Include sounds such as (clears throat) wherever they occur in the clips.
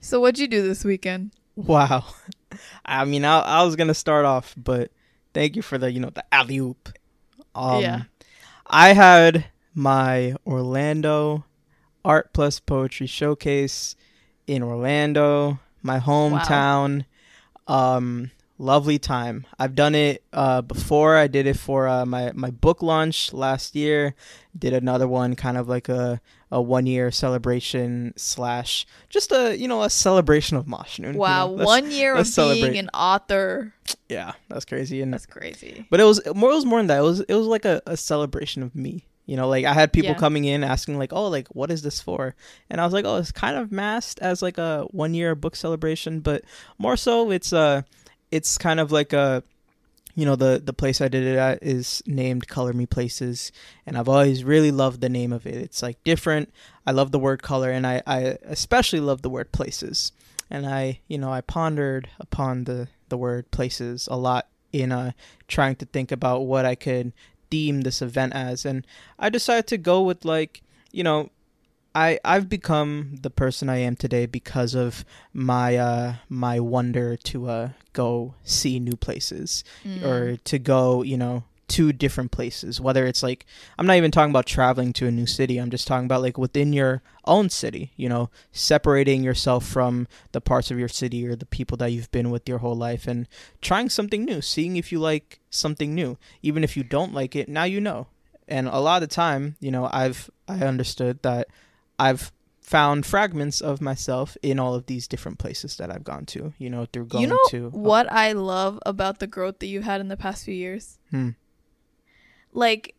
So what'd you do this weekend? Wow. (laughs) I mean, I, I was gonna start off, but thank you for the you know the alley oop. Um, Yeah. I had my Orlando Art Plus Poetry Showcase in Orlando, my hometown. Um, lovely time. I've done it uh, before. I did it for uh, my my book launch last year. Did another one, kind of like a a one year celebration slash just a you know a celebration of Mashnun. you Wow, know, one year of let's being an author. Yeah, that's crazy. And That's crazy. but it was more. It was more than that. It was it was like a, a celebration of me. You know, like I had people Yeah. coming in asking like, "Oh, like what is this for?" And I was like, "Oh, it's kind of masked as like a one year book celebration, but more so, it's uh, it's kind of like a, you know, the the place I did it at is named Color Me Places, and I've always really loved the name of it. It's like different. I love the word color, and I I especially love the word places. And I, you know, I pondered upon the the word places a lot in uh trying to think about what I could deem this event as and I decided to go with like you know I I've become the person I am today because of my uh my wonder to uh go see new places Mm. or to go you know to different places whether it's like I'm not even talking about traveling to a new city I'm just talking about like within your own city you know separating yourself from the parts of your city or the people that you've been with your whole life and trying something new, seeing if you like something new. Even if you don't like it, now you know. And a lot of the time, you know, I've I understood that I've found fragments of myself in all of these different places that I've gone to, you know, through going you know to what I love about the growth that you've had in the past few years? Hmm. Like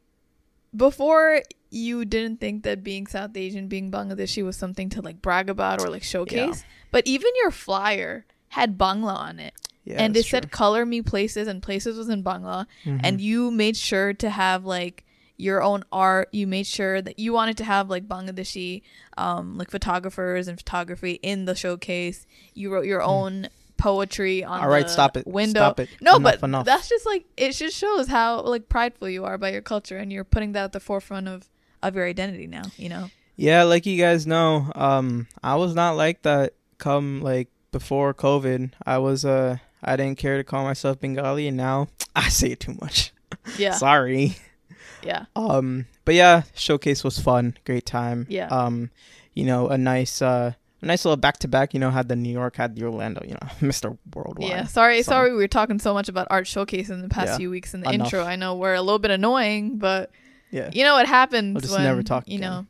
before you didn't think that being South Asian, being Bangladeshi was something to like brag about or like showcase. But even your flyer had Bangla on it. yeah, and it said color me places and places was in Bangla. Mhm. And you made sure to have like your own art. You made sure that you wanted to have like Bangladeshi um like photographers and photography in the showcase. You wrote your own poetry on Hmm. All right, the stop it. window. Stop it. No, Enough, but enough. that's just like it just shows how like prideful you are by your culture and you're putting that at the forefront of of your identity now, you know. Yeah, like you guys know, um, I was not like that come like before COVID. I was uh I didn't care to call myself Bengali and now (laughs) I say it too much. Yeah. Sorry. Yeah. Um but yeah, showcase was fun, great time. Yeah. Um, you know, a nice uh a nice little back to back, you know, had the New York, had the Orlando, you know, (laughs) Mr. Worldwide. Yeah, sorry, Some- sorry. We were talking so much about art showcase in the past Yeah, few weeks in the enough. intro. I know we're a little bit annoying, but Yeah. you know what happens We'll just when never talk you again. know.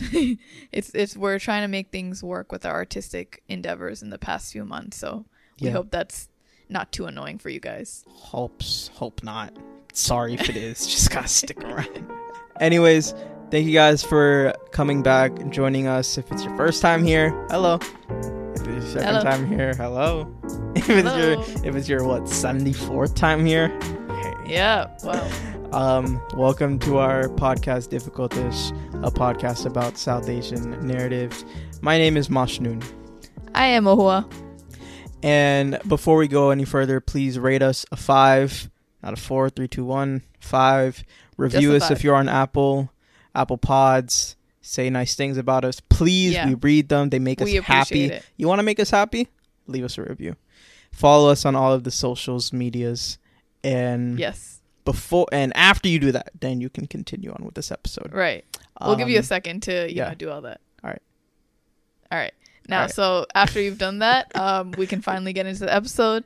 (laughs) it's it's we're trying to make things work with our artistic endeavors in the past few months. So we Yeah. hope that's not too annoying for you guys. Hopes, hope not. Sorry if it is. Just gotta stick around. Anyways, thank you guys for coming back and joining us. If it's your first time here, hello. If it's your second Hello. time here, hello. (laughs) If it's Hello. your if it's your what seventy fourth time here, hey. Yeah. Well. Um, welcome to our podcast Difficultish, a podcast about South Asian narratives. My name is Mashnun. I am Mohuya. And before we go any further, please rate us a five, not of four, three, two, one, five. Review us if you're on Apple, Apple Pods. Say nice things about us. Please, Yeah. we read them. They make We us happy. it. You want to make us happy? Leave us a review. Follow us on all of the socials medias. And Yes. before and after you do that, then you can continue on with this episode. Right. We'll give you a Um, second to you yeah. know do all that. All right. All right. Now, All right. so after you've done that, um, we can finally get into the episode.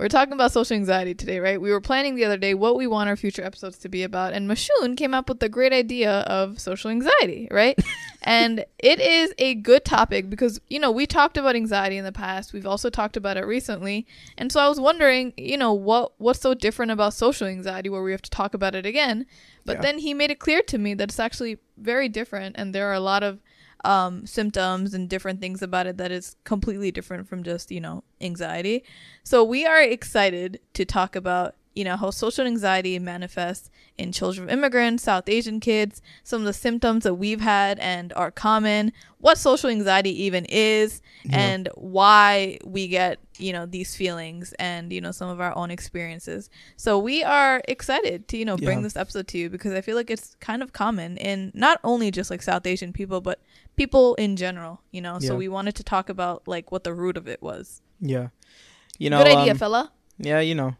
We're talking about social anxiety today, right? We were planning the other day what we want our future episodes to be about, and Mashnun came up with the great idea of social anxiety, right? (laughs) and it is a good topic because you know we talked about anxiety in the past. We've also talked about it recently, and so I was wondering, you know, what what's so different about social anxiety where we have to talk about it again? But Yeah. then he made it clear to me that it's actually very different, and there are a lot of um, symptoms and different things about it that is completely different from just you know anxiety. So we are excited to talk about you know how social anxiety manifests in children of immigrants, South Asian kids, some of the symptoms that we've had and are common, what social anxiety even is, and why we get you know these feelings and you know some of our own experiences. So we are excited to you know bring Yeah. this episode to you because I feel like it's kind of common in not only just like South Asian people but people in general, you know. So we wanted to talk about like what the root of it was. Yeah. You know, Good idea, um, fella. Yeah, you know.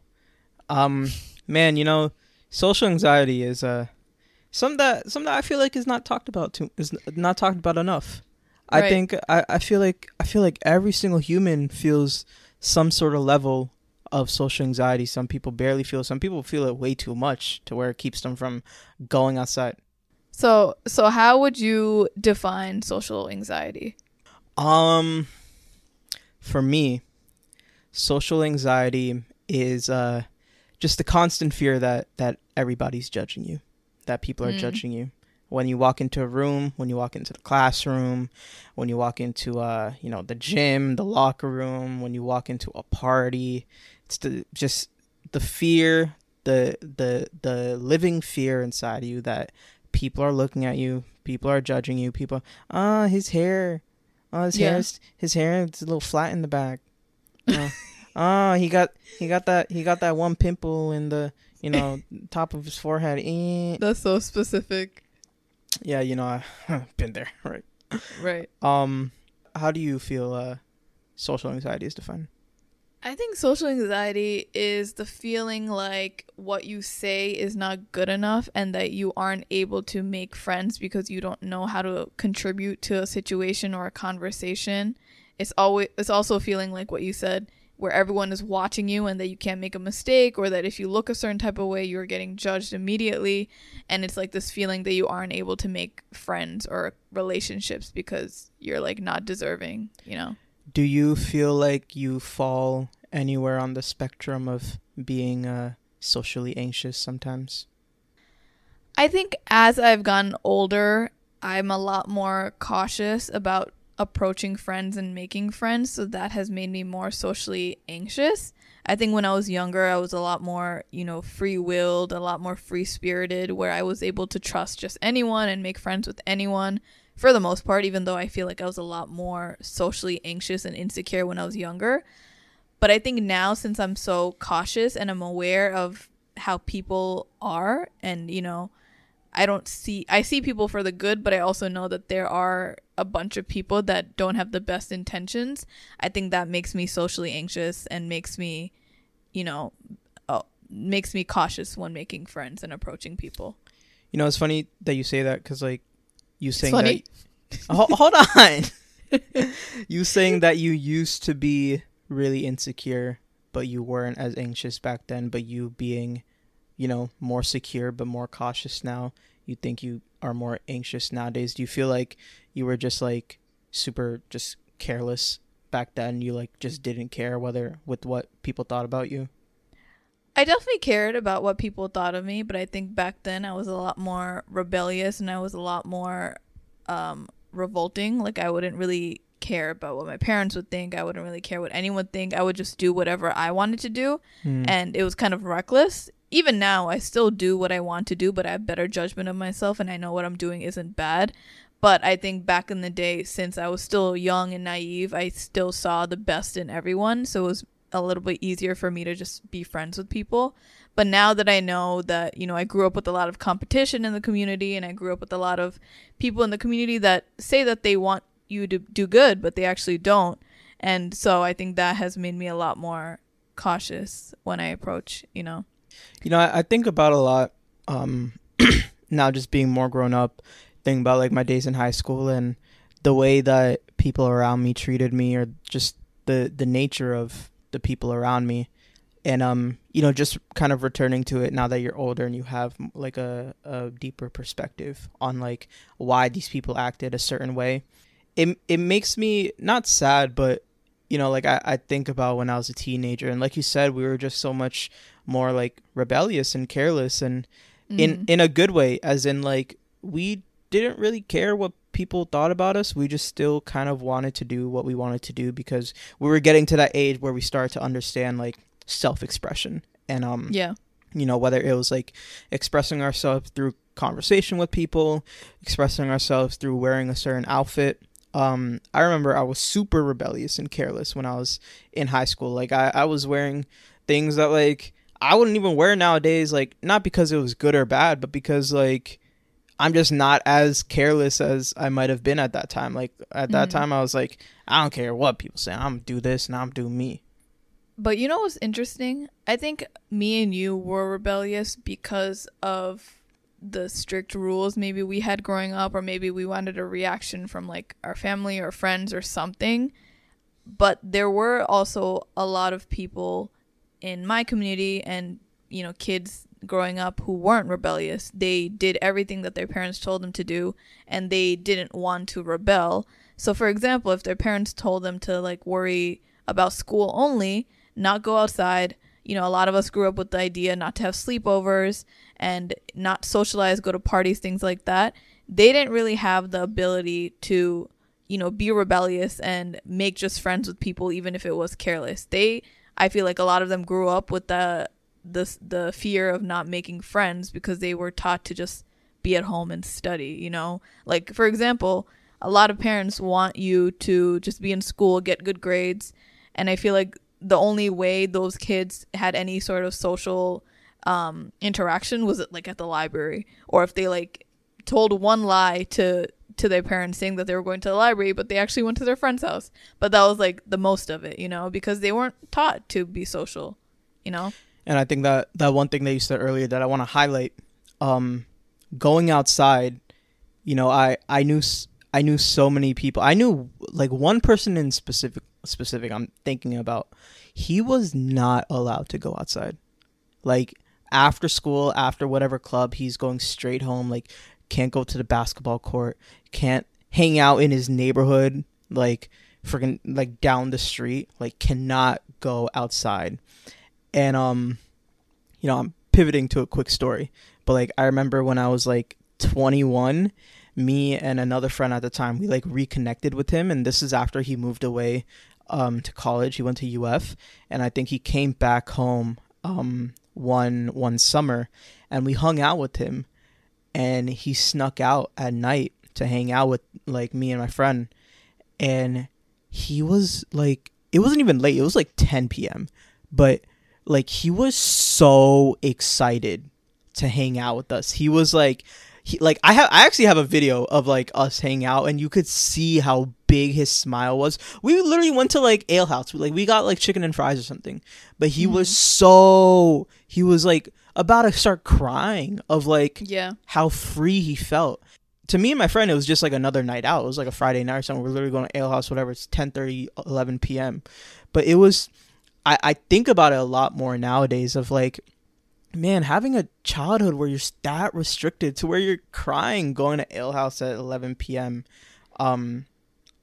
Um man, you know, social anxiety is uh something that something that I feel like is not talked about too is not talked about enough. I think I, I feel like I feel like every single human feels some sort of level of social anxiety. Some people barely feel some people feel it way too much to where it keeps them from going outside. So so how would you define social anxiety? Um for me, social anxiety is uh just the constant fear that that everybody's judging you, that people are Mm. judging you. When you walk into a room, when you walk into the classroom, when you walk into uh, you know, the gym, the locker room, when you walk into a party, it's the just the fear, the the the living fear inside you that people are looking at you, people are judging you, people ah, his hair. Oh, his Yeah. hair's his hair is a little flat in the back. Oh, oh, (laughs) he got he got that he got that one pimple in the you know top of his forehead. Eh. That's so specific. Yeah, you know (laughs) I've been there. Right. Right. Um, how do you feel uh, social anxiety is defined? I think social anxiety is the feeling like what you say is not good enough and that you aren't able to make friends because you don't know how to contribute to a situation or a conversation. It's always it's also feeling like what you said where everyone is watching you and that you can't make a mistake or that if you look a certain type of way you're getting judged immediately and it's like this feeling that you aren't able to make friends or relationships because you're like not deserving, you know. Do you feel like you fall anywhere on the spectrum of being uh, socially anxious sometimes? I think as I've gotten older, I'm a lot more cautious about approaching friends and making friends, so that has made me more socially anxious. I think when I was younger, I was a lot more, you know, free willed, a lot more free spirited, where I was able to trust just anyone and make friends with anyone for the most part, even though I feel like I was a lot more socially anxious and insecure when I was younger. But I think now, since I'm so cautious and I'm aware of how people are, and, you know, I don't see I see people for the good, but I also know that there are a bunch of people that don't have the best intentions. I think that makes me socially anxious and makes me, you know, uh, makes me cautious when making friends and approaching people. You know, it's funny that you say that because like you saying funny. that. Ho- hold (laughs) on. (laughs) you saying that you used to be really insecure, but you weren't as anxious back then. But you being, you know, more secure but more cautious now. You think you are more anxious nowadays. Do you feel like you were just like super just careless back then? You like just didn't care whether with what people thought about you. I definitely cared about what people thought of me, but I think back then I was a lot more rebellious and I was a lot more um, revolting. Like I wouldn't really care about what my parents would think. I wouldn't really care what anyone would think. I would just do whatever I wanted to do, Hmm. and it was kind of reckless. Even now, I still do what I want to do, but I have better judgment of myself, and I know what I'm doing isn't bad. But I think back in the day, since I was still young and naive, I still saw the best in everyone. So it was a little bit easier for me to just be friends with people. But now that I know that, you know, I grew up with a lot of competition in the community and I grew up with a lot of people in the community that say that they want you to do good, but they actually don't. And so I think that has made me a lot more cautious when I approach, you know. You know, I, I think about a lot um, (clears throat) now, just being more grown up. Think about like my days in high school and the way that people around me treated me, or just the the nature of the people around me, and um, you know, just kind of returning to it now that you're older and you have like a a deeper perspective on like why these people acted a certain way. It it makes me not sad, but you know, like I, I think about when I was a teenager, and like you said, we were just so much more like rebellious and careless and in Mhm. in a good way as in like we didn't really care what people thought about us we just still kind of wanted to do what we wanted to do because we were getting to that age where we started to understand like self-expression and um yeah. you know whether it was like expressing ourselves through conversation with people expressing ourselves through wearing a certain outfit um i remember i was super rebellious and careless when i was in high school like i, I was wearing things that like i wouldn't even wear nowadays like not because it was good or bad but because like I'm just not as careless as I might have been at that time. Like at that Mhm. time, I was like, I don't care what people say. I'm do this and I'm do me. But you know what's interesting? I think me and you were rebellious because of the strict rules maybe we had growing up, or maybe we wanted a reaction from like our family or friends or something. But there were also a lot of people in my community and, you know, kids growing up who weren't rebellious. They did everything that their parents told them to do and they didn't want to rebel. So, for example, if their parents told them to like worry about school only, not go outside. You know, a lot of us grew up with the idea not to have sleepovers and not socialize, go to parties, things like that. They didn't really have the ability to, you know, be rebellious and make just friends with people, even if it was careless. They, I feel like a lot of them grew up with the the the fear of not making friends because they were taught to just be at home and study. You know, like for example, a lot of parents want you to just be in school, get good grades, and I feel like the only way those kids had any sort of social um, interaction was like at the library, or if they like told one lie to to their parents saying that they were going to the library, but they actually went to their friend's house. But that was like the most of it, you know, because they weren't taught to be social, you know. And I think that that one thing that you said earlier that I want to highlight, um, going outside, you know, I I knew I knew so many people. I knew like one person in specific specific. I'm thinking about. He was not allowed to go outside, like after school, after whatever club, he's going straight home. Like can't go to the basketball court, can't hang out in his neighborhood, like freaking like down the street, like cannot go outside and um you know i'm pivoting to a quick story but like i remember when i was like 21 me and another friend at the time we like reconnected with him and this is after he moved away um to college. He went to uf and i think he came back home um one one summer and we hung out with him and he snuck out at night to hang out with like me and my friend and he was like it wasn't even late it was like 10 p.m but like he was so excited to hang out with us. He was like he like I have I actually have a video of like us hanging out and you could see how big his smile was. We literally went to like ale house. Like we got like chicken and fries or something. But he was mm-hmm. so he was like about to start crying of like Yeah. how free he felt. To me and my friend, it was just like another night out. It was like a Friday night or something. We're literally going to ale house, whatever. It's 10 30, 11 p.m. But it was, I, I think about it a lot more nowadays of like, man, having a childhood where you're that restricted to where you're crying going to ale house at 11 p.m. Um,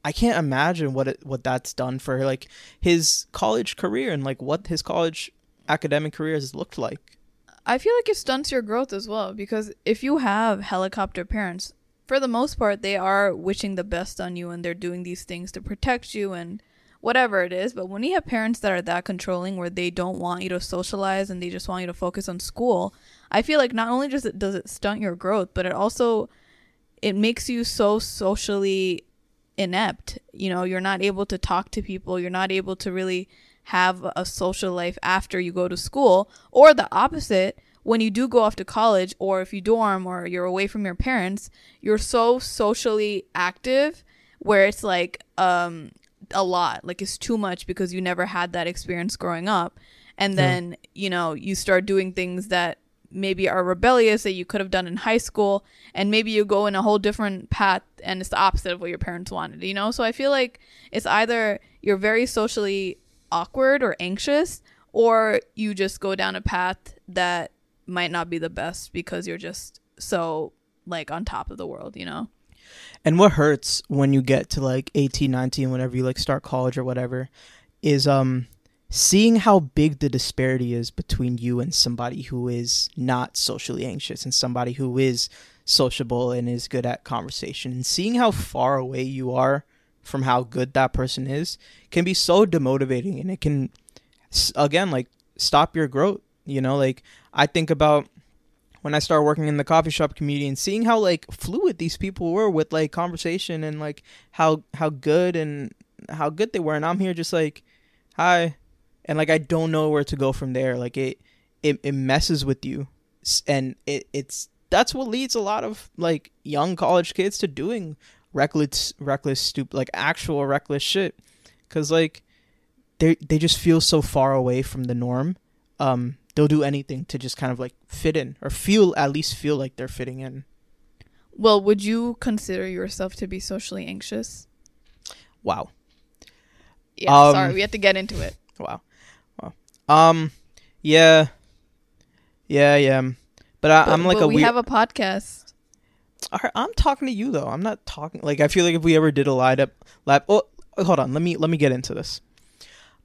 I can't imagine what it, what that's done for like his college career and like what his college academic career has looked like. I feel like it stunts your growth as well because if you have helicopter parents, for the most part, they are wishing the best on you and they're doing these things to protect you and whatever it is. But when you have parents that are that controlling where they don't want you to socialize and they just want you to focus on school, I feel like not only does it does it stunt your growth, but it also it makes you so socially inept. You know, you're not able to talk to people, you're not able to really have a social life after you go to school, or the opposite. When you do go off to college, or if you dorm, or you're away from your parents, you're so socially active where it's like um, a lot, like it's too much because you never had that experience growing up. And then, you know, you start doing things that maybe are rebellious that you could have done in high school. And maybe you go in a whole different path and it's the opposite of what your parents wanted you know? So i feel like it's either you're very socially awkward or anxious or you just go down a path that might not be the best because you're just so like on top of the world you know And what hurts when you get to like 18, 19, whenever you like start college or whatever, is um seeing how big the disparity is between you and somebody who is not socially anxious and somebody who is sociable and is good at conversation. And seeing how far away you are from how good that person is can be so demotivating and it can again like stop your growth you know? Like i think about when I started working in the coffee shop community and seeing how like fluid these people were with like conversation and like how how good and how good they were. And I'm here just like hi. And like I don't know where to go from there. Like it it, it messes with you. And it it's that's what leads a lot of like young college kids to doing reckless reckless stupid like actual reckless shit. Cuz like they they just feel so far away from the norm. Um they'll do anything to just kind of like fit in or feel at least feel like they're fitting in Well, would you consider yourself to be socially anxious? wow Yeah, Um, sorry, we have to get into it. wow wow um yeah yeah yeah but, I, i'm like but a we weird have a podcast. I- I'm talking to you though. I'm not talking like I feel like if we ever did a light up lab. Oh, hold on. Let me let me get into this.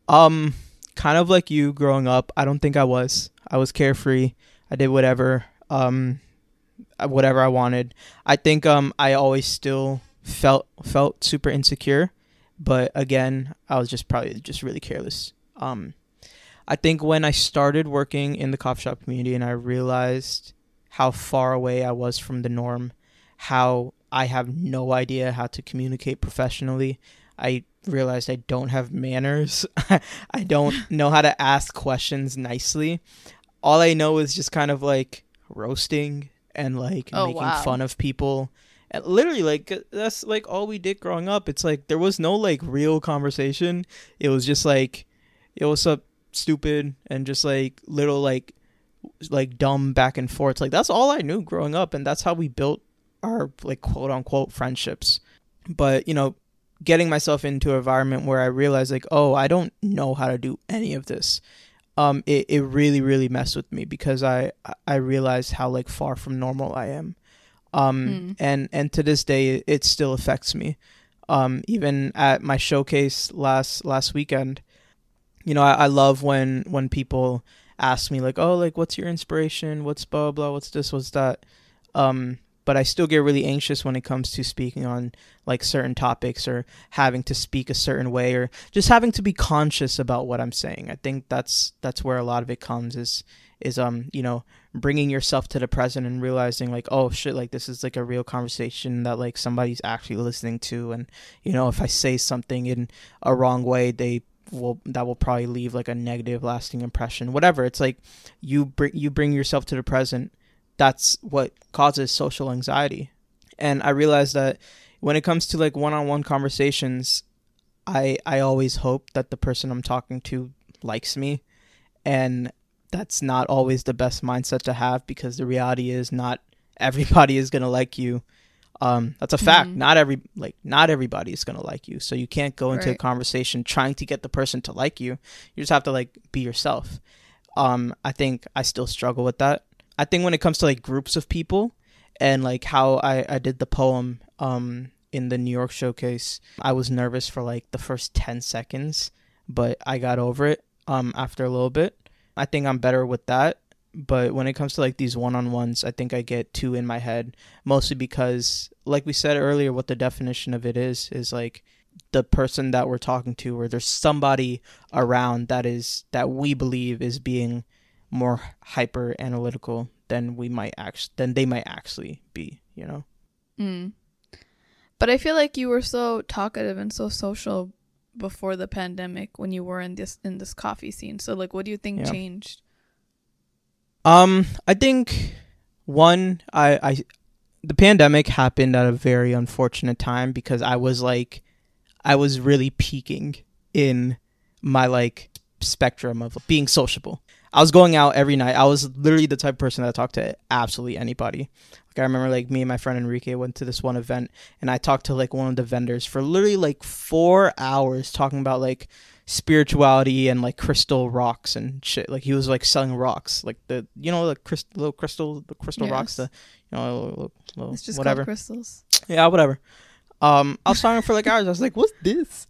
Um, kind of like you growing up. I don't think I was. I was carefree. I did whatever. Um, uh, whatever I wanted. I think um I always still felt felt super insecure, but again I was just probably just really careless. Um, I think when I started working in the coffee shop community and I realized how far away I was from the norm how I have no idea how to communicate professionally. I realized I don't have manners. (laughs) I don't know how to ask questions nicely. All I know is just kind of like roasting and like Oh, making wow. fun of people. And literally like uh, that's like all we did growing up. It's like there was no like real conversation. It was just like yo what's up stupid and just like little like like dumb back and forth. Like that's all I knew growing up, and that's how we built our like quote unquote friendships. But you know, getting myself into an environment where I realized like, oh, I don't know how to do any of this. Um, it, it really really messed with me because I I realized how like far from normal I am. Um, Mm. and and to this day, it, it still affects me. Um, even at my showcase last last weekend, you know, I, I love when when people ask me like, oh, like what's your inspiration? What's blah blah? What's this? What's that? Um, but I still get really anxious when it comes to speaking on like certain topics or having to speak a certain way or just having to be conscious about what I'm saying. I think that's that's where a lot of it comes is is um you know bringing yourself to the present and realizing like oh shit like this is like a real conversation that like somebody's actually listening to. And you know if I say something in a wrong way they will that will probably leave like a negative lasting impression. Whatever. It's like you bring you bring yourself to the present that's what causes social anxiety. And i realized that when it comes to like one-on-one conversations i i always hope that the person i'm talking to likes me. And that's not always the best mindset to have because the reality is not (laughs) everybody is going to like you. Um that's a fact. Mhm. not every like not everybody is going to like you. So you can't go into a conversation trying to get the person to like you. You just have to like be yourself. Um i think i still struggle with that i think when it comes to like groups of people and like how i i did the poem um in the new york showcase i was nervous for like the first 10 seconds but i got over it um after a little bit. I think i'm better with that but when it comes to like these one-on-ones i think i get two in my head mostly because like we said earlier what the definition of it is is like the person that we're talking to or there's somebody around that is that we believe is being more hyper analytical than we might actually than they might actually be you know Mm. But I feel like you were so talkative and so social before the pandemic when you were in this in this coffee scene. So like what do you think Yeah. changed? Um, I think one, I, I, the pandemic happened at a very unfortunate time because I was like, I was really peaking in my like spectrum of being sociable. I was going out every night. I was literally the type of person that talked to absolutely anybody. Like I remember like me and my friend Enrique went to this one event and I talked to like one of the vendors for literally like 4 hours talking about like spirituality and like crystal rocks and shit. Like he was like selling rocks, like the you know the crystal little crystal the crystal rocks, the you know little, little, It's just whatever. crystals. Yeah, whatever. Um, I was talking for like hours. I was like, "What's this?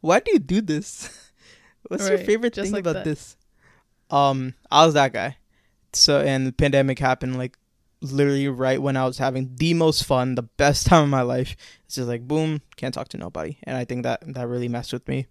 Why do you do this? (laughs) What's your favorite thing like about that. this?" Um, I was that guy. So, and the pandemic happened like literally right when I was having the most fun, the best (laughs) time of my life. It's just like boom, can't talk to nobody, and I think that that really messed with me.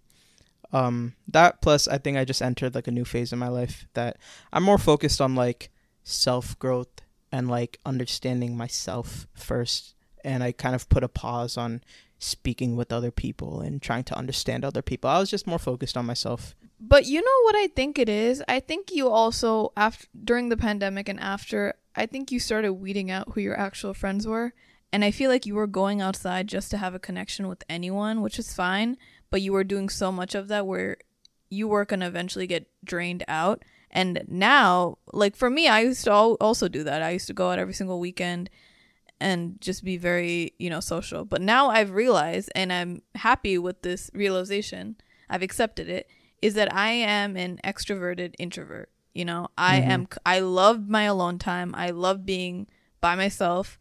Um, that plus I think I just entered like a new phase in my life that I'm more focused on like self growth and like understanding myself first and I kind of put a pause on speaking with other people and trying to understand other people. I was just more focused on myself. But you know what I think it is? I think you also after during the pandemic and after I think you started weeding out who your actual friends were. And I feel like you were going outside just to have a connection with anyone, which is fine. But you were doing so much of that where you were going to eventually get drained out. And now, like for me, I used to al- also do that. I used to go out every single weekend and just be very, you know, social. But now I've realized, and I'm happy with this realization, I've accepted it, is that I am an extroverted introvert. You know, I Mhm. am, I love my alone time. I love being by myself,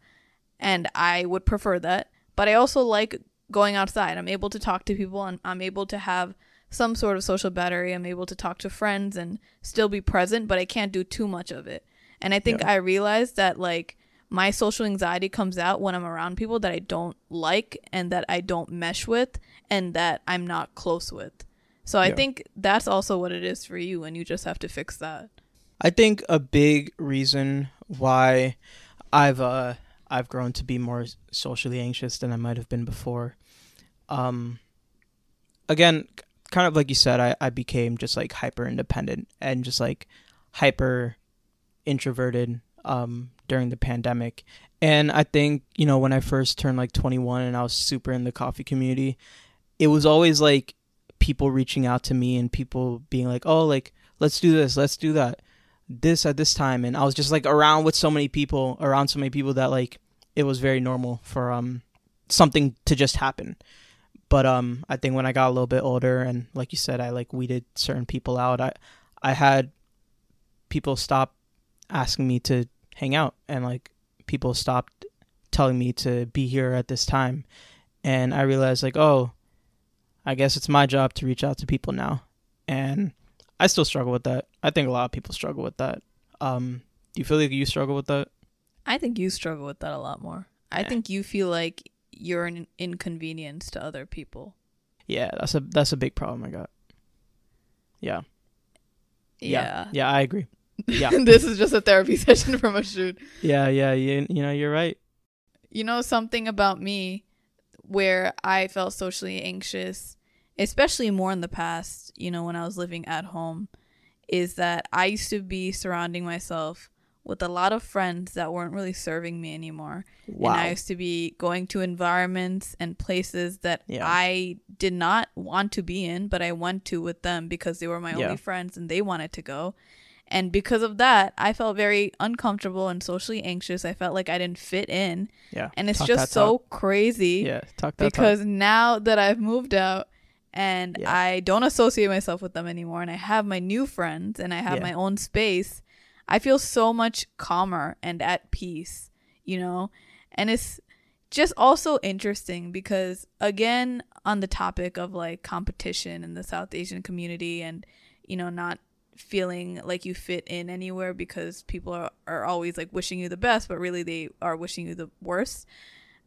and I would prefer that. But I also like going outside. I'm able to talk to people, and I'm able to have some sort of social battery. I'm able to talk to friends and still be present, but I can't do too much of it. And I think Yeah. I realized that like my social anxiety comes out when I'm around people that I don't like and that I don't mesh with and that I'm not close with. So I Yeah. think that's also what it is for you and you just have to fix that. I think a big reason why I've uh I've grown to be more socially anxious than I might have been before. Um again, kind of like you said, I, I became just like hyper independent and just like hyper introverted um during the pandemic. And I think, you know, when I first turned like 21 and I was super in the coffee community, it was always like people reaching out to me and people being like, "Oh, like let's do this, let's do that." This at this time and I was just like around with so many people, around so many people that like it was very normal for um something to just happen. But um I think when I got a little bit older and like you said I like weeded certain people out, I I had people stop asking me to hang out and like people stopped telling me to be here at this time and I realized like oh I guess it's my job to reach out to people now and I still struggle with that. I think a lot of people struggle with that. Um do you feel like you struggle with that? I think you struggle with that a lot more. I think you feel like you're an inconvenience to other people. Yeah, that's a that's a big problem I got. Yeah. Yeah. Yeah, I agree. (laughs) Yeah. this is just a therapy (laughs) session from a shoot. Yeah, yeah, you, you know, you're right. You know something about me where I felt socially anxious, especially more in the past, you know, when I was living at home, is that I used to be surrounding myself with a lot of friends that weren't really serving me anymore. Wow. And I used to be going to environments and places that Yeah. I did not want to be in, but I went to with them because they were my Yeah. only friends and they wanted to go. And because of that, I felt very uncomfortable and socially anxious. I felt like I didn't fit in. yeah. And it's Talk just so talk. crazy Yeah, talk that because now that I've moved out and Yeah. I don't associate myself with them anymore and I have my new friends and I have Yeah. my own space, I feel so much calmer and at peace, you know? And it's just also interesting because again on the topic of like competition in the South Asian community and you know not feeling like you fit in anywhere because people are, are always like wishing you the best but really they are wishing you the worst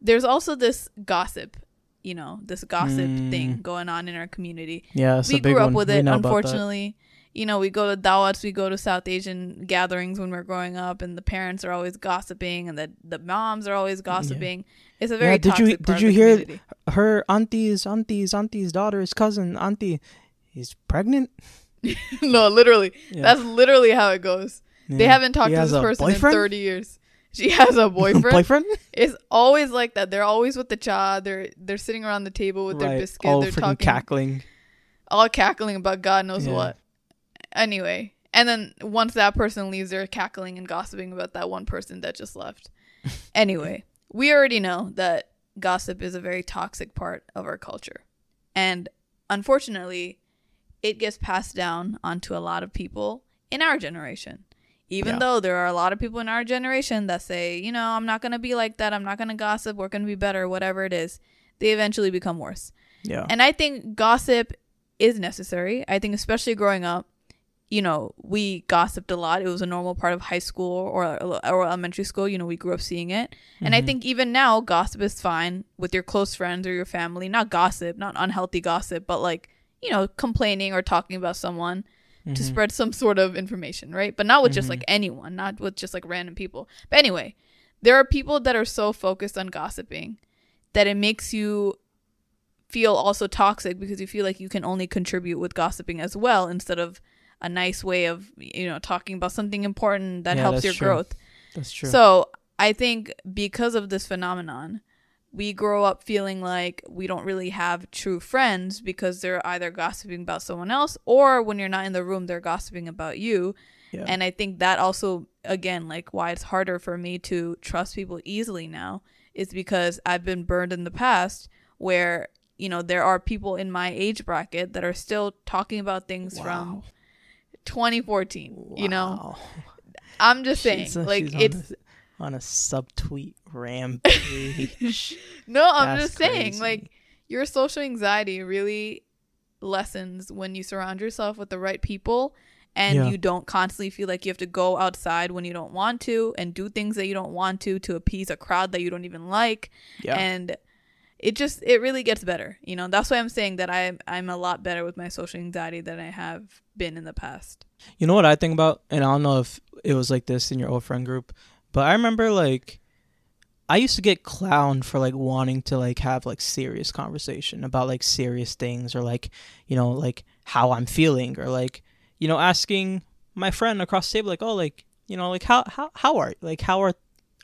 there's also this gossip you know this gossip Mm. thing going on in our community Yeah, we grew up one. with it know about that. unfortunately you know we go to dawats we go to south asian gatherings when we're growing up and the parents are always gossiping and the the moms are always gossiping it's a very Yeah, did you- did you hear- community. Her auntie's auntie's auntie's daughter's cousin auntie is pregnant. (laughs) no literally Yeah. that's literally how it goes they haven't talked He to this person boyfriend? in 30 years she has a (laughs) boyfriend boyfriend? it's always like that they're always with the cha they're they're sitting around the table with their right. biscuit All they're talking cackling. all cackling about God knows Yeah. what. Anyway, and then once that person leaves, they're cackling and gossiping about that one person that just left. (laughs) anyway, we already know that gossip is a very toxic part of our culture. And unfortunately, it gets passed down onto a lot of people in our generation. Even Yeah. though there are a lot of people in our generation that say, you know, I'm not going to be like that. I'm not going to gossip. We're going to be better, whatever it is. They eventually become worse. Yeah. And I think gossip is necessary. I think especially growing up, you know, we gossiped a lot. It was a normal part of high school or or elementary school. You know, we grew up seeing it. And I Mhm. think even now, gossip is fine with your close friends or your family. Not gossip, not unhealthy gossip, but like you know, complaining or talking about someone to Mhm. spread some sort of information, right? But not with just Mhm. like anyone, not with just like random people. But anyway, there are people that are so focused on gossiping that it makes you feel also toxic because you feel like you can only contribute with gossiping as well instead of a nice way of you know talking about something important that Yeah, helps your true. growth. That's true. So I think because of this phenomenon, we grow up feeling like we don't really have true friends because they're either gossiping about someone else or when you're not in the room, they're gossiping about you. yeah. And I think that also, again, like why it's harder for me to trust people easily now is because I've been burned in the past where, you know, there are people in my age bracket that are still talking about things from Wow. 2014. You know, I'm just saying, She's, like, she's it's on a subtweet (laughs) rampage. No, I'm That's just saying, crazy. like, your social anxiety really lessens when you surround yourself with the right people and Yeah. you don't constantly feel like you have to go outside when you don't want to and do things that you don't want to to appease a crowd that you don't even like. yeah. And it just it really gets better. You know, that's why I'm saying that I I'm a lot better with my social anxiety than I have been in the past. You know what I think about, and I don't know if it was like this in your old friend group, but I remember like I used to get clowned for like wanting to like have like serious conversation about like serious things or like you know like how I'm feeling or like you know asking my friend across the table like oh like you know like how how how are like how are,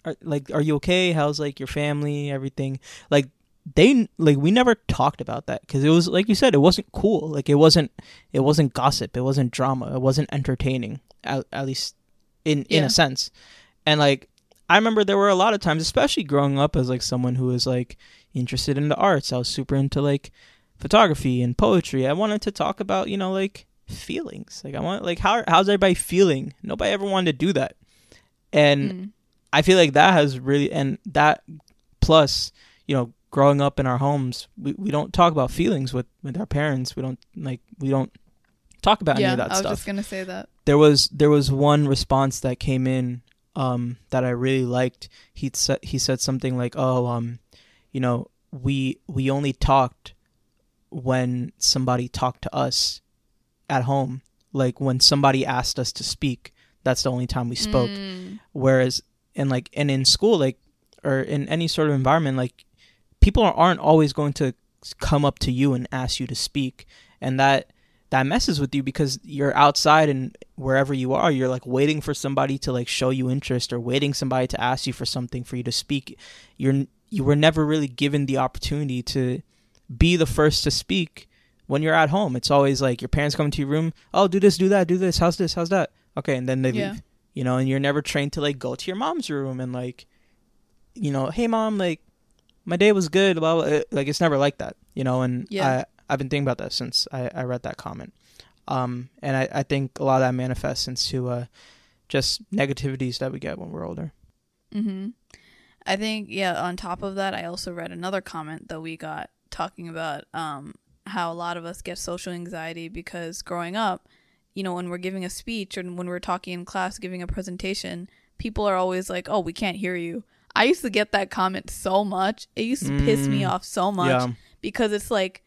are like are you okay? How's like your family everything? Like they like we never talked about that because it was like you said it wasn't cool. Like it wasn't it wasn't gossip. It wasn't drama. It wasn't entertaining at, at least in in a sense and like i remember there were a lot of times especially growing up as like someone who was like interested in the arts i was super into like photography and poetry i wanted to talk about you know like feelings like i want like how how's everybody feeling nobody ever wanted to do that and Mm. I feel like that has really and that plus, you know, growing up in our homes, we, we don't talk about feelings with with our parents. We don't like we don't talk about yeah, any of that stuff. I was stuff. just gonna say that. there was there was one response that came in um that I really liked. He said he said something like, "Oh, um, you know, we we only talked when somebody talked to us at home. Like when somebody asked us to speak, that's the only time we spoke." Mm. whereas in like and in school like or in any sort of environment like people aren't always going to come up to you and ask you to speak and that that messes with you because you're outside and wherever you are you're like waiting for somebody to like show you interest or waiting somebody to ask you for something for you to speak you're you were never really given the opportunity to be the first to speak when you're at home it's always like your parents come into your room oh do this do that do this how's this how's that okay and then they Yeah. leave you know and you're never trained to like go to your mom's room and like you know hey mom like my day was good blah, blah, blah. like it's never like that you know and Yeah. i i've been thinking about that since i i read that comment um and i i think a lot of that manifests into uh just negativities that we get when we're older Mm-hmm. I think yeah. On top of that, I also read another comment that we got talking about um, how a lot of us get social anxiety because growing up, you know, when we're giving a speech or when we're talking in class, giving a presentation, people are always like, "Oh, we can't hear you." I used to get that comment so much. It used to piss me Mm, off so much yeah because it's like,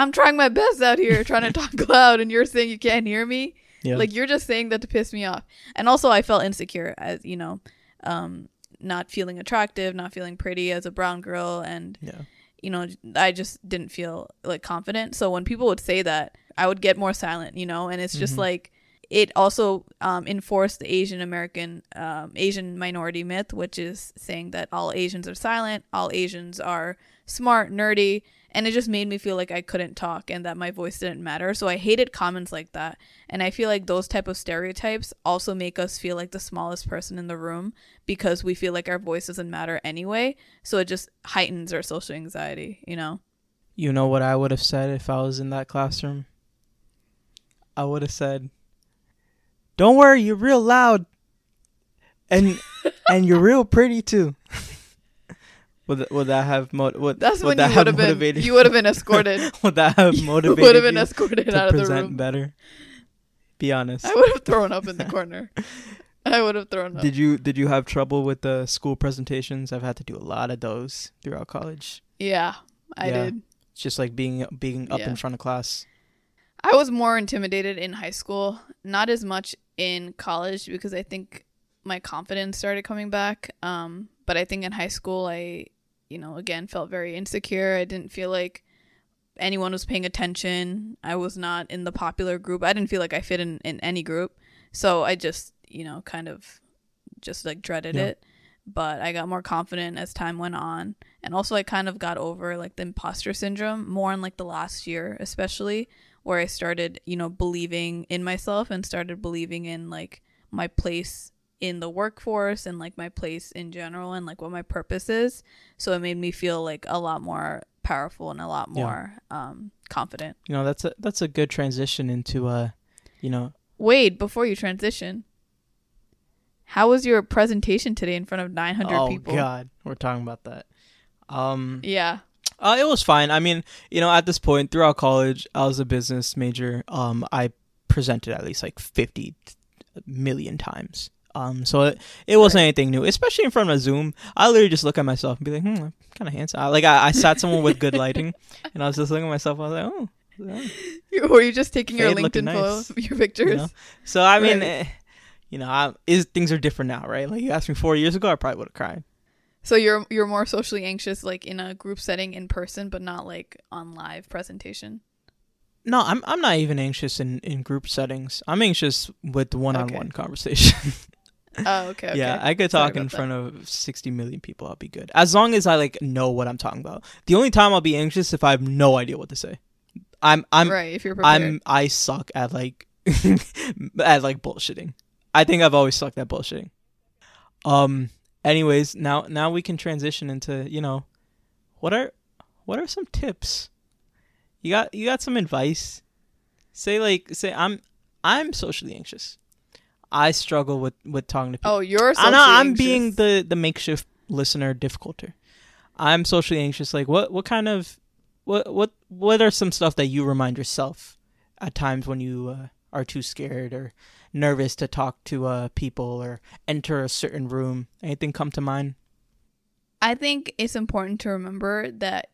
I'm trying my best out here trying to talk (laughs) loud, and you're saying you can't hear me. yeah Like you're just saying that to piss me off. And also I felt insecure as, you know, um not feeling attractive, not feeling pretty as a brown girl and yeah you know, I just didn't feel like confident. So when people would say that, I would get more silent, you know, and it's just Mhm. like it also um, enforced the Asian American, um, Asian minority myth, which is saying that all Asians are silent, all Asians are smart, nerdy, and it just made me feel like I couldn't talk and that my voice didn't matter. So I hated comments like that, and I feel like those type of stereotypes also make us feel like the smallest person in the room because we feel like our voice doesn't matter anyway. So it just heightens our social anxiety, you know. you know what i would have said if i was in that classroom i would have said don't worry you're real loud and and you're real pretty too (laughs) would, th- would that have mo- would, That's would when that you have would have been motivated you would have been (laughs) escorted. would that have motivated would have been you escorted to out of the present room. better be honest I would have thrown up in the (laughs) corner. I would have thrown up. did you did you have trouble with the school presentations i've had to do a lot of those throughout college yeah, I Yeah. did. it's just like being being up Yeah. in front of class I was more intimidated in high school, not as much in college because I think my confidence started coming back. Um, but I think in high school, I, you know, again felt very insecure. I didn't feel like anyone was paying attention. I was not in the popular group. I didn't feel like I fit in in any group. So I just, you know, kind of just like dreaded Yeah. it. But I got more confident as time went on. And also I kind of got over like the imposter syndrome more in like the last year, especially where I started, you know, believing in myself and started believing in like my place in the workforce and like my place in general and like what my purpose is. So it made me feel like a lot more powerful and a lot Yeah. more um confident. You know, that's a that's a good transition into uh, you know, Wade, before you transition, how was your presentation today in front of 900 oh people? Oh god, we're talking about that. Um, Yeah. uh, it was fine. I mean, you know, at this point throughout college, I was a business major. Um, I presented at least like fifty million times. Um, so it, it wasn't Right. anything new, especially in front of Zoom. I literally just look at myself and be like, hmm, I'm kind of handsome. I, like I, I sat someone with good lighting, (laughs) and I was just looking at myself. I was like, oh. yeah. Were you just taking your Fade looking LinkedIn nice. photos, your pictures? You know? So I mean, Right. eh, you know, I, is things are different now, right? Like you asked me four years ago, I probably would have cried. So you're you're more socially anxious like in a group setting in person but not like on live presentation. No, I'm I'm not even anxious in in group settings. I'm anxious with one on one conversation. (laughs) Oh, okay. okay. Yeah, I could talk in about that. front of 60 million people. I'll be good. As long as I like know what I'm talking about. The only time I'll be anxious if I have no idea what to say. I'm I'm right, if you're prepared. I'm I suck at like (laughs) at like bullshitting. I think I've always sucked at bullshitting. Um anyways, now now we can transition into, you know, what are what are some tips? You got you got some advice? Say like say I'm I'm socially anxious. I struggle with with talking to people. oh, you're I know I'm anxious. being the the makeshift listener difficulter. I'm socially anxious. Like what what kind of what what what are some stuff that you remind yourself at times when you uh, are too scared or nervous to talk to uh people or enter a certain room? Anything come to mind? I think it's important to remember that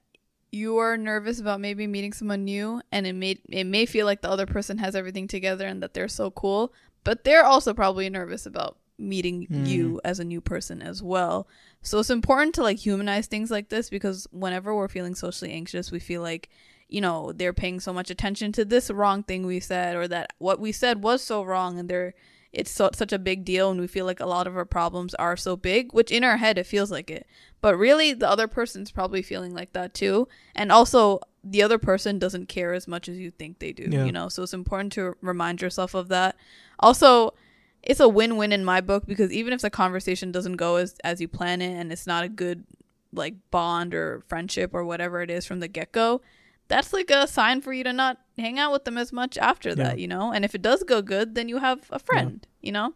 you are nervous about maybe meeting someone new and it may it may feel like the other person has everything together and that they're so cool, but they're also probably nervous about meeting Mm. you as a new person as well. So it's important to like humanize things like this because whenever we're feeling socially anxious, we feel like you know, they're paying so much attention to this wrong thing we said or that what we said was so wrong and they're it's so, such a big deal and we feel like a lot of our problems are so big, which in our head it feels like it. But really the other person's probably feeling like that too. And also the other person doesn't care as much as you think they do, Yeah. you know. So it's important to remind yourself of that. Also, it's a win-win in my book because even if the conversation doesn't go as as you plan it and it's not a good like bond or friendship or whatever it is from the get-go, that's like a sign for you to not hang out with them as much after that, you know? And if it does go good, then you have a friend, you know?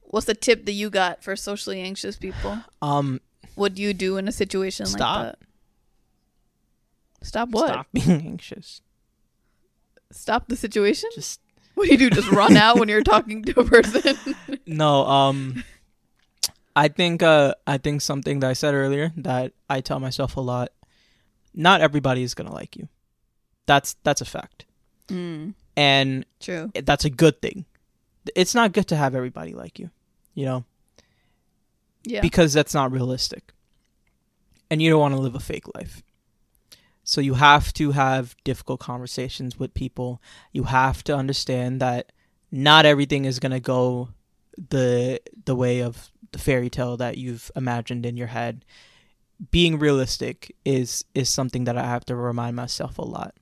What's the tip that you got for socially anxious people? Um What do you do in a situation Stop. like that? Stop what? stop being anxious. Stop the situation? Just (laughs) What do you do? Just run out when you're talking to a person? (laughs) no, um I think uh I think something that I said earlier that I tell myself a lot. Not everybody is going to like you. That's that's a fact. mm, And true. that's a good thing. It's not good to have everybody like you, you know, Yeah. because that's not realistic. And you don't want to live a fake life. So you have to have difficult conversations with people. You have to understand that not everything is going to go the the way of the fairy tale that you've imagined in your head. Being realistic is is something that I have to remind myself a lot.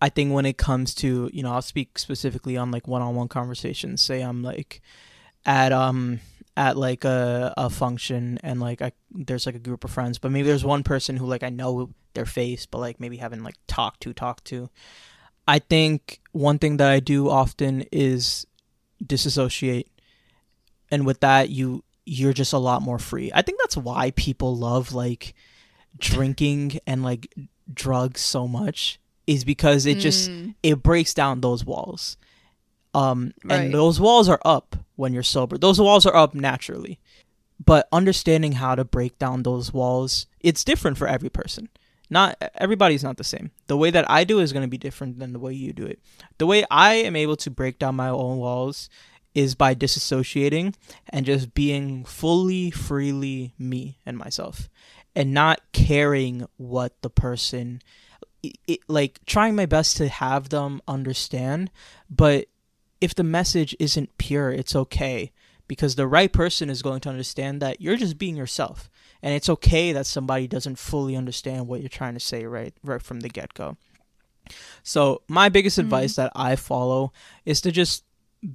I think when it comes to, you know, I'll speak specifically on like one-on-one conversations. Say I'm like at um at like a a function and like I there's like a group of friends, but maybe there's one person who like I know their face, but like maybe haven't like talked to talked to. I think one thing that I do often is disassociate, and with that you you're just a lot more free. I think that's why people love like drinking (laughs) and like drugs so much is because it just Mm, it breaks down those walls. Um, Right. and those walls are up when you're sober. Those walls are up naturally. But understanding how to break down those walls, it's different for every person. Not everybody's not the same. The way that I do is going to be different than the way you do it. The way I am able to break down my own walls is by disassociating and just being fully freely me and myself and not caring what the person it, it, like trying my best to have them understand but if the message isn't pure it's okay. Because the right person is going to understand that you're just being yourself. And it's okay that somebody doesn't fully understand what you're trying to say right right from the get-go. So my biggest Mhm. advice that i follow is to just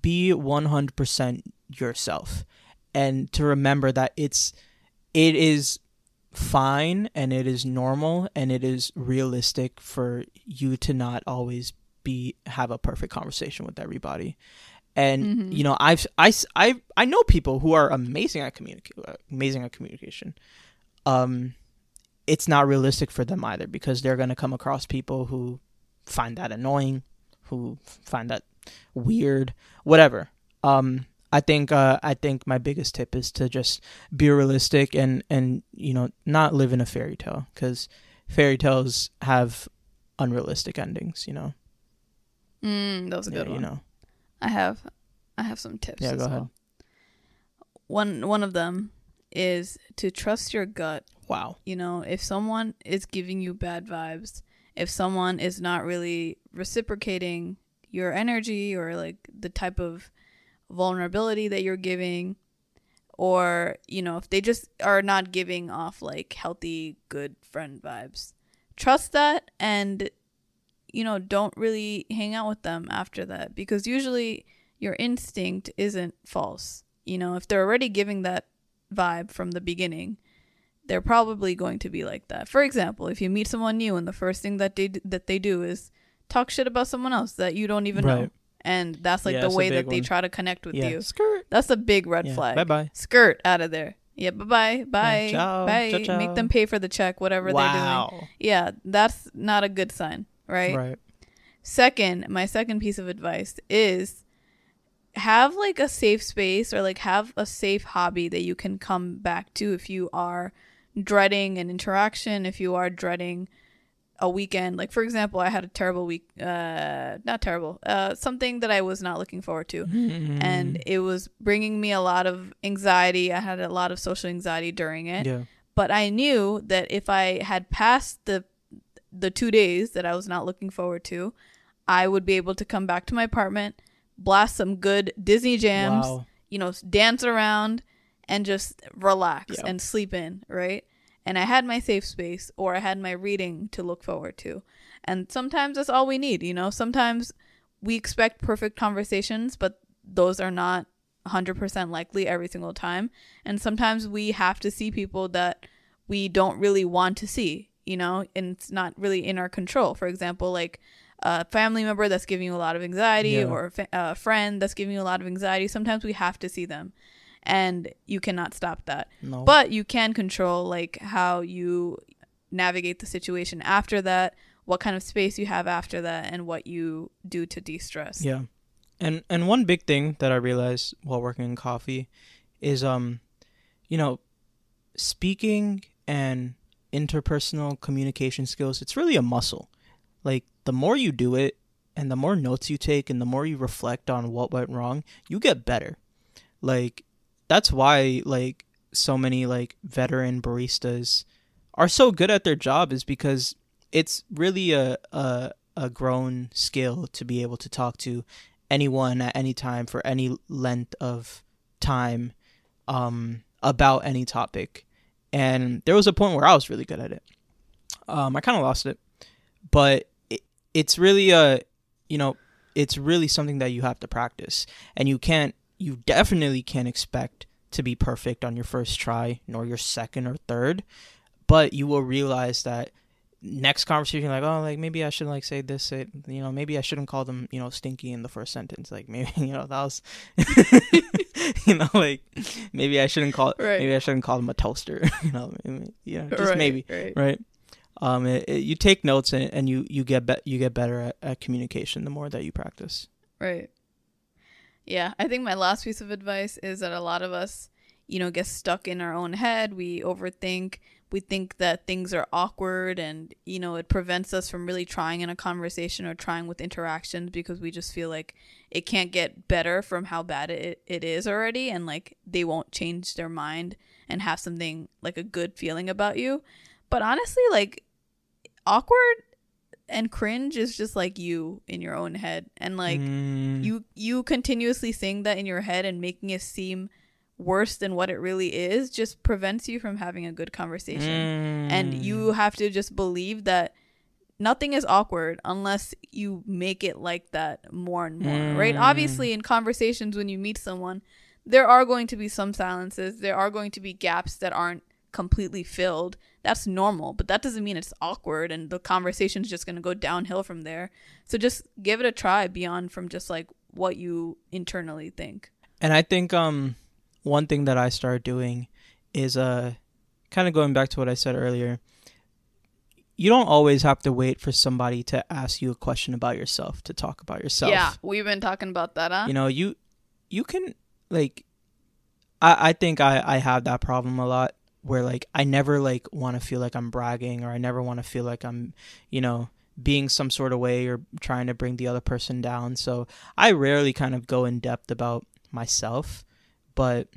be 100% yourself. And to remember that it's it is fine and it is normal and it is realistic for you to not always be have a perfect conversation with everybody. And Mhm. you know I've I, I i know people who are amazing at communicate amazing at communication. Um it's not realistic for them either because they're going to come across people who find that annoying who find that weird whatever. Um i think uh i think my biggest tip is to just be realistic and and you know not live in a fairy tale because fairy tales have unrealistic endings you know Mm, that was a yeah, good you one. know I have I have some tips. Yeah, as go ahead. well. One one of them is to trust your gut. wow You know, if someone is giving you bad vibes, if someone is not really reciprocating your energy or like the type of vulnerability that you're giving, or, you know, if they just are not giving off like healthy, good friend vibes, trust that and, you know, don't really hang out with them after that because usually your instinct isn't false. You know, if they're already giving that vibe from the beginning, they're probably going to be like that. For example, if you meet someone new and the first thing that they that they do is talk shit about someone else that you don't even know, and that's like Yeah, the way that they try to connect with yeah you. skirt That's a big red yeah. flag. bye bye Skirt out of there. Yeah, bye bye, bye, ciao, bye. ciao, ciao. Make them pay for the check, whatever they're doing. Yeah, that's not a good sign, right? right Second, my second piece of advice is have like a safe space or like have a safe hobby that you can come back to if you are dreading an interaction, if you are dreading a weekend. Like for example, I had a terrible week uh not terrible. Uh something that I was not looking forward to and it was bringing me a lot of anxiety. I had a lot of social anxiety during it yeah but I knew that if I had passed the the 2 days that I was not looking forward to, I would be able to come back to my apartment, blast some good Disney jams, wow you know, dance around and just relax Yeah. and sleep in, right? And I had my safe space or I had my reading to look forward to. And sometimes that's all we need, you know? Sometimes we expect perfect conversations, but those are not 100% likely every single time. And sometimes we have to see people that we don't really want to see, you know, and it's not really in our control. For example, like a family member that's giving you a lot of anxiety Yeah. or a fa- a friend that's giving you a lot of anxiety. Sometimes we have to see them and you cannot stop that. no But you can control like how you navigate the situation after that, what kind of space you have after that and what you do to de-stress. Yeah. And and one big thing that I realized while working in coffee is um you know speaking and interpersonal communication skills it's really a muscle. Like the more you do it and the more notes you take and the more you reflect on what went wrong, you get better. Like that's why like so many like veteran baristas are so good at their job is because it's really a a a grown skill to be able to talk to anyone at any time for any length of time um, about any topic. And there was a point where I was really good at it. Um, I kind of lost it, but it, it's really a, you know, it's really something that you have to practice, and you can't, you definitely can't expect to be perfect on your first try, nor your second or third, but you will realize that next conversation like oh like maybe i should like say this say, you know maybe i shouldn't call them you know stinky in the first sentence like maybe (laughs) you know that was (laughs) you know like maybe i shouldn't call Right. maybe i shouldn't call them a toaster (laughs) you know you know just Right, maybe Right. right um it, it- you take notes and, and you you get be- you get better at, at communication the more that you practice Right. Yeah, I think my last piece of advice is that a lot of us, you know, get stuck in our own head. We overthink. We think that things are awkward and, you know, it prevents us from really trying in a conversation or trying with interactions because we just feel like it can't get better from how bad it, it is already and like they won't change their mind and have something like a good feeling about you. But honestly, like awkward and cringe is just like you in your own head and like Mm, you you continuously saying that in your head and making it seem worse than what it really is just prevents you from having a good conversation. And Mm. you have to just believe that nothing is awkward unless you make it like that more and more, right? Mm. Obviously, in conversations when you meet someone, there are going to be some silences, there are going to be gaps that aren't completely filled. That's normal, but that doesn't mean it's awkward and the conversation's just going to go downhill from there. So just give it a try beyond from just like what you internally think. And I think um one thing that I started doing is uh kind of going back to what I said earlier. You don't always have to wait for somebody to ask you a question about yourself to talk about yourself. Yeah, we've been talking about that, huh? You know, you you can like I I think I I have that problem a lot where like I never like want to feel like I'm bragging or I never want to feel like I'm, you know, being some sort of way or trying to bring the other person down. So I rarely kind of go in depth about myself, but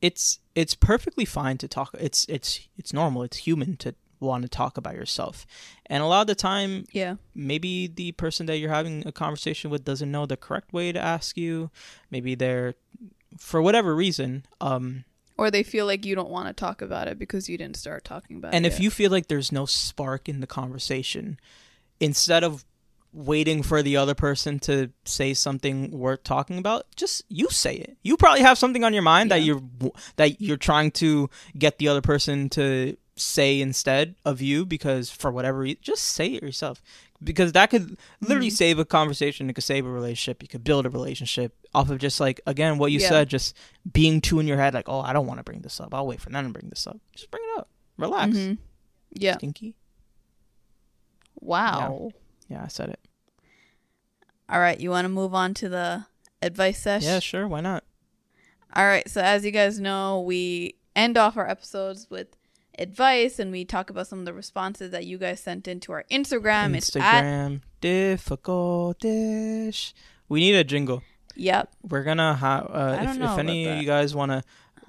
it's it's perfectly fine to talk. It's it's it's normal. It's human to want to talk about yourself. And a lot of the time yeah. maybe the person that you're having a conversation with doesn't know the correct way to ask you. Maybe they're for whatever reason um Or they feel like you don't want to talk about it because you didn't start talking about it. and if you feel like there's no spark in the conversation instead of waiting for the other person to say something worth talking about just you say it you probably have something on your mind that you're that you're trying to get the other person to say instead of you because for whatever reason just say it yourself because that could literally Mhm. save a conversation it could save a relationship you could build a relationship off of just like again what you Yeah. said just being too in your head like oh i don't want to bring this up i'll wait for them to bring this up just bring it up relax Mhm. Yeah. stinky Wow. yeah i said it All right, you want to move on to the advice session? yeah sure why not All right, so as you guys know, we end off our episodes with advice and we talk about some of the responses that you guys sent into our Instagram. It's instagram difficultish. we need a jingle Yep. we're gonna have uh, if, if any of you guys want to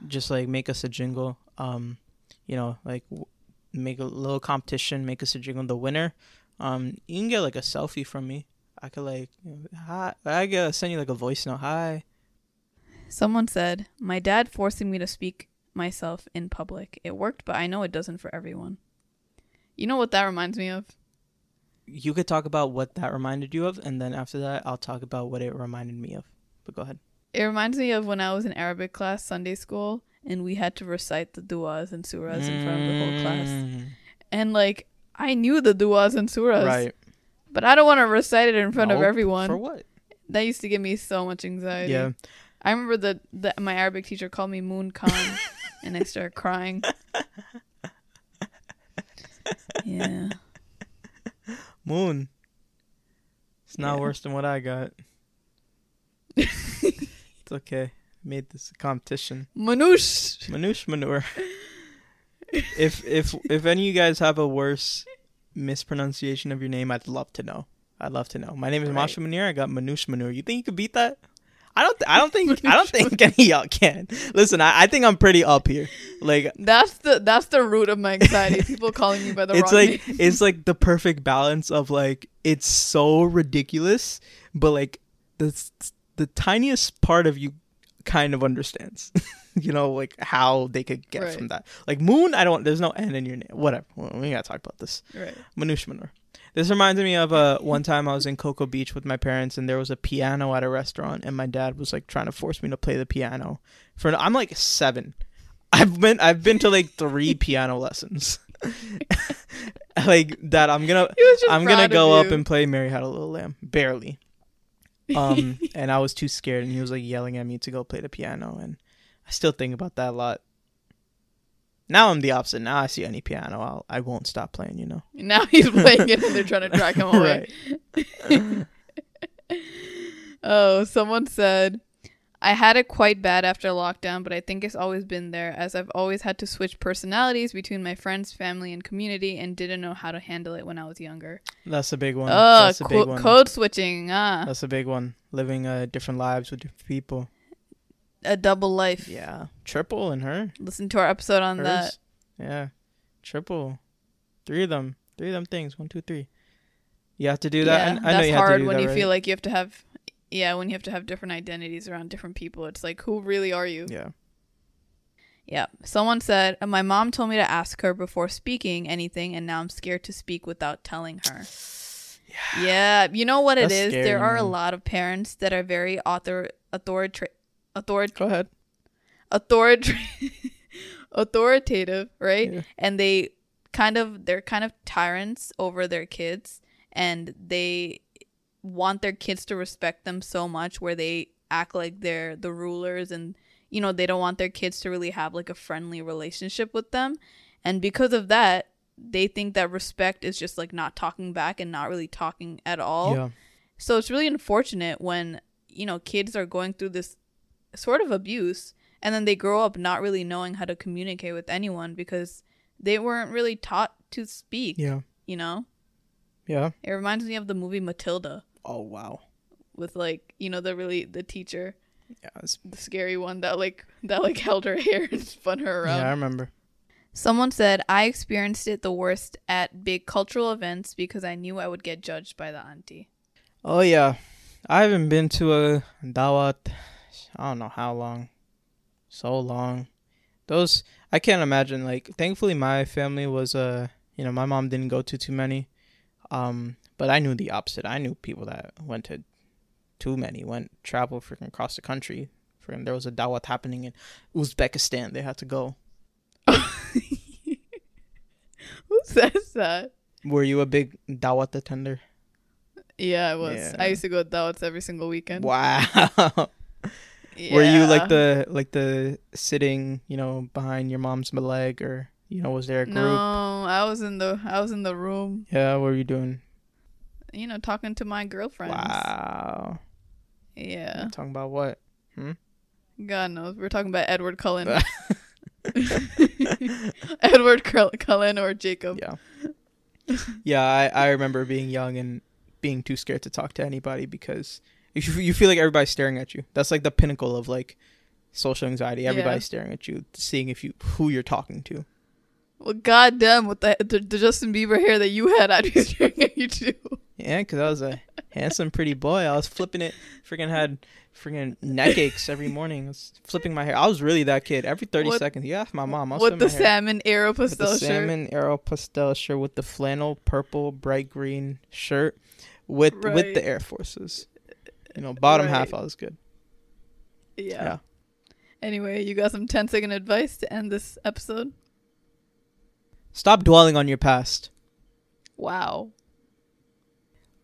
just like make us a jingle um you know like w- make a little competition make us a jingle the winner um you can get like a selfie from me i could like you know, hi i could send you like a voice note hi Someone said, "My dad forcing me to speak myself in public. It worked, but I know it doesn't for everyone." You know what that reminds me of? you could talk about what that reminded you of and then after that i'll talk about what it reminded me of but go ahead It reminds me of when I was in Arabic class, Sunday school, and we had to recite the du'as and surahs in front of the whole class. Mm, And like, I knew the du'as and surahs, right but I don't want to recite it in front of everyone. for what That used to give me so much anxiety. yeah I remember that that my Arabic teacher called me Moon Khan, (laughs) and I started crying. yeah. moon it's not Yeah. worse than what i got (laughs) it's okay I made this a competition Manouche. Manouche manure. if if if any of you guys have a worse mispronunciation of your name, I'd love to know. I'd love to know. My name is Right. Masha Manure. I got Manush Manure. You think you could beat that? I don't. Th- I don't (laughs) think. I don't think any of y'all can. Listen, I, I think I'm pretty up here. Like That's the that's the root of my anxiety. (laughs) People calling me by the it's wrong like name. it's like the perfect balance of like it's so ridiculous, but like the the tiniest part of you kind of understands. (laughs) (laughs) you know, like how they could get Right. from that. Like Moon, I don't. There's no N in your name. Whatever. We gotta talk about this. Right. Manouche Manure. This reminds me of uh, one time I was in Cocoa Beach with my parents, and there was a piano at a restaurant, and my dad was like trying to force me to play the piano. For I'm like seven. I've been I've been to like three (laughs) piano lessons. (laughs) like that, I'm gonna He was just I'm gonna go up and play Mary Had a Little Lamb, barely. Um, and I was too scared, and he was like yelling at me to go play the piano, and I still think about that a lot. Now I'm the opposite. Now I see any piano, I'll I won't stop playing. You know. (laughs) Now he's playing it and they're trying to (laughs) drag him away. (laughs) Oh, someone said, I had it quite bad after lockdown, but I think it's always been there, as I've always had to switch personalities between my friends, family, and community, and didn't know how to handle it when I was younger. That's a big one. Oh, That's a big one. code switching. Ah, That's a big one. Living uh, different lives with different people. A double life. Yeah, triple in her. Listen to our episode on Hers. that. Yeah, triple. Three of them. Three of them things. One, two, three. You have to do that. Yeah, I, I know that's to hard when that, you right? feel like you have to have. Yeah, when you have to have different identities around different people, it's like, who really are you? Yeah. Yeah. Someone said, My mom told me to ask her before speaking anything, and now I'm scared to speak without telling her. Yeah. yeah. You know what it That's is? scary, there are a lot of parents that are very author authorita- author- Go ahead. authorita- (laughs) authoritative, right? Yeah. And they kind of they're kind of tyrants over their kids and they want their kids to respect them so much where they act like they're the rulers and you know they don't want their kids to really have like a friendly relationship with them and because of that they think that respect is just like not talking back and not really talking at all Yeah. so it's really unfortunate when, you know, kids are going through this sort of abuse and then they grow up not really knowing how to communicate with anyone because they weren't really taught to speak, Yeah. you know? Yeah. It reminds me of the movie Matilda Oh wow. with like, you know, the really the teacher, Yeah. It's, the scary one that like that like (laughs) held her hair and spun her around. yeah. I remember. Someone said I experienced it the worst at big cultural events because I knew I would get judged by the auntie. Oh yeah. I haven't been to a dawat. I don't know how long. So long. Those I can't imagine. Like, thankfully, my family was uh, you know, my mom didn't go to too many. Um, but I knew the opposite. I knew people that went to too many, went travel freaking across the country. Freaking, there was a dawat happening in Uzbekistan. They had to go. (laughs) Who says that? Were you a big dawat attender? Yeah, I was. Yeah. I used to go to Dawats every single weekend. Wow. (laughs) Were you like the like the sitting, you know, behind your mom's leg, or you know, was there a group? No, I was in the I was in the room, Yeah, what were you doing? you know, talking to my girlfriends. Wow. Yeah. Talking about what? Hmm? God knows. We're talking about Edward Cullen. (laughs) (laughs) Edward Cullen or Jacob. Yeah. yeah, I, I remember being young and being too scared to talk to anybody because you you feel like everybody's staring at you. That's like the pinnacle of like social anxiety. Everybody's staring at you, seeing if you who you're talking to. Well, goddamn, with the, the the Justin Bieber hair that you had, I'd be (laughs) staring at you too. Yeah, because I was a handsome, pretty boy. I was flipping it. Freaking had freaking neck aches every morning. I was flipping my hair. I was really that kid. Every thirty What- seconds, yeah, my mom. I was With the salmon arrow with pastel the shirt. salmon arrow pastel shirt with the flannel purple bright green shirt with with the Air Forces. You know, bottom half Right. I was good. Yeah. Yeah. Anyway, you got some 10 second advice to end this episode? Stop dwelling on your past. Wow.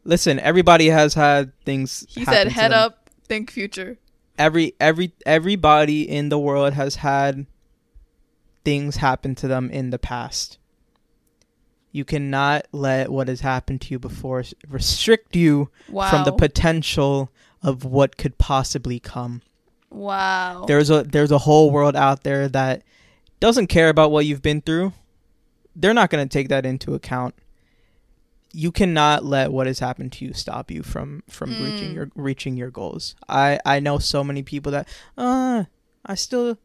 Listen, everybody has had things. He said, head up, think future. Every every everybody in the world has had things happen to them in the past. You cannot let what has happened to you before restrict you Wow. from the potential of what could possibly come. wow. There's a there's a whole world out there that doesn't care about what you've been through. They're not going to take that into account. You cannot let what has happened to you stop you from from reaching Mm. your reaching your goals. I I know so many people that uh I still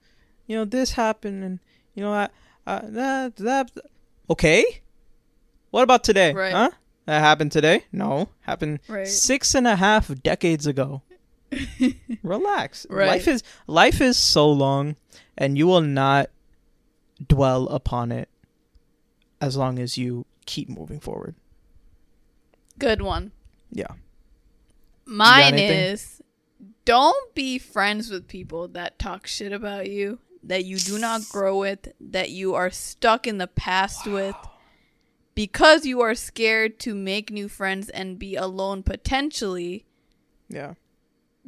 you know this happened and you know I uh, that that okay. What about today? Right. Huh? That happened today? No, happened Right. six and a half decades ago. (laughs) Relax. Right. Life is life is so long, and you will not dwell upon it as long as you keep moving forward. Good one. Yeah. Mine is don't be friends with people that talk shit about you, that you do not grow with, that you are stuck in the past with because you are scared to make new friends and be alone potentially Yeah.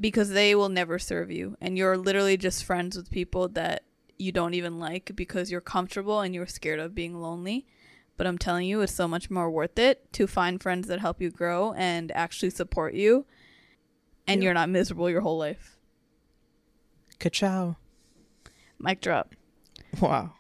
because they will never serve you and you're literally just friends with people that you don't even like because you're comfortable and you're scared of being lonely but i'm telling you it's so much more worth it to find friends that help you grow and actually support you and Yeah. you're not miserable your whole life Ka-chow. mic drop Wow.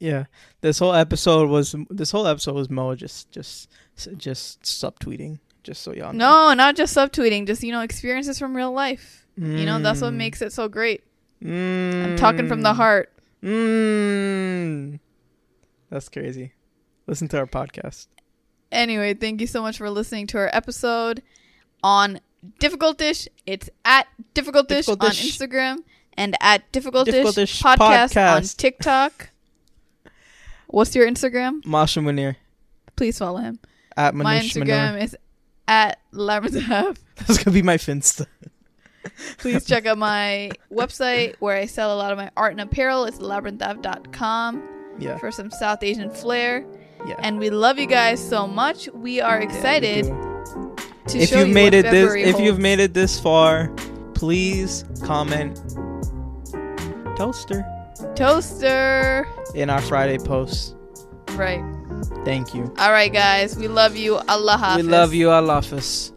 Yeah. This whole episode was this whole episode was Mo just just just subtweeting. Just so y'all know. no not just subtweeting just you know experiences from real life you know that's what Mm. makes it so great Mm. i'm talking from the heart Mm. That's crazy. Listen to our podcast. Anyway, thank you so much for listening to our episode on Difficultish. It's at Difficultish on Instagram. and at Difficultish, Difficult Dish podcast, on TikTok. (laughs) What's your Instagram? Mashnun Munir Please follow him. at My Instagram is at Labyrinth. (laughs) That's gonna be my finsta. Please check out my (laughs) website where I sell a lot of my art and apparel. It's labyrinthave.com Yeah. for some South Asian flair. Yeah. And we love you guys so much. We are Yeah, we excited to if show you've you made it this February if you've made it this far please comment toaster toaster. in our friday post Right. thank you All right, guys. We love you. Allah Hafiz. we love you allah hafiz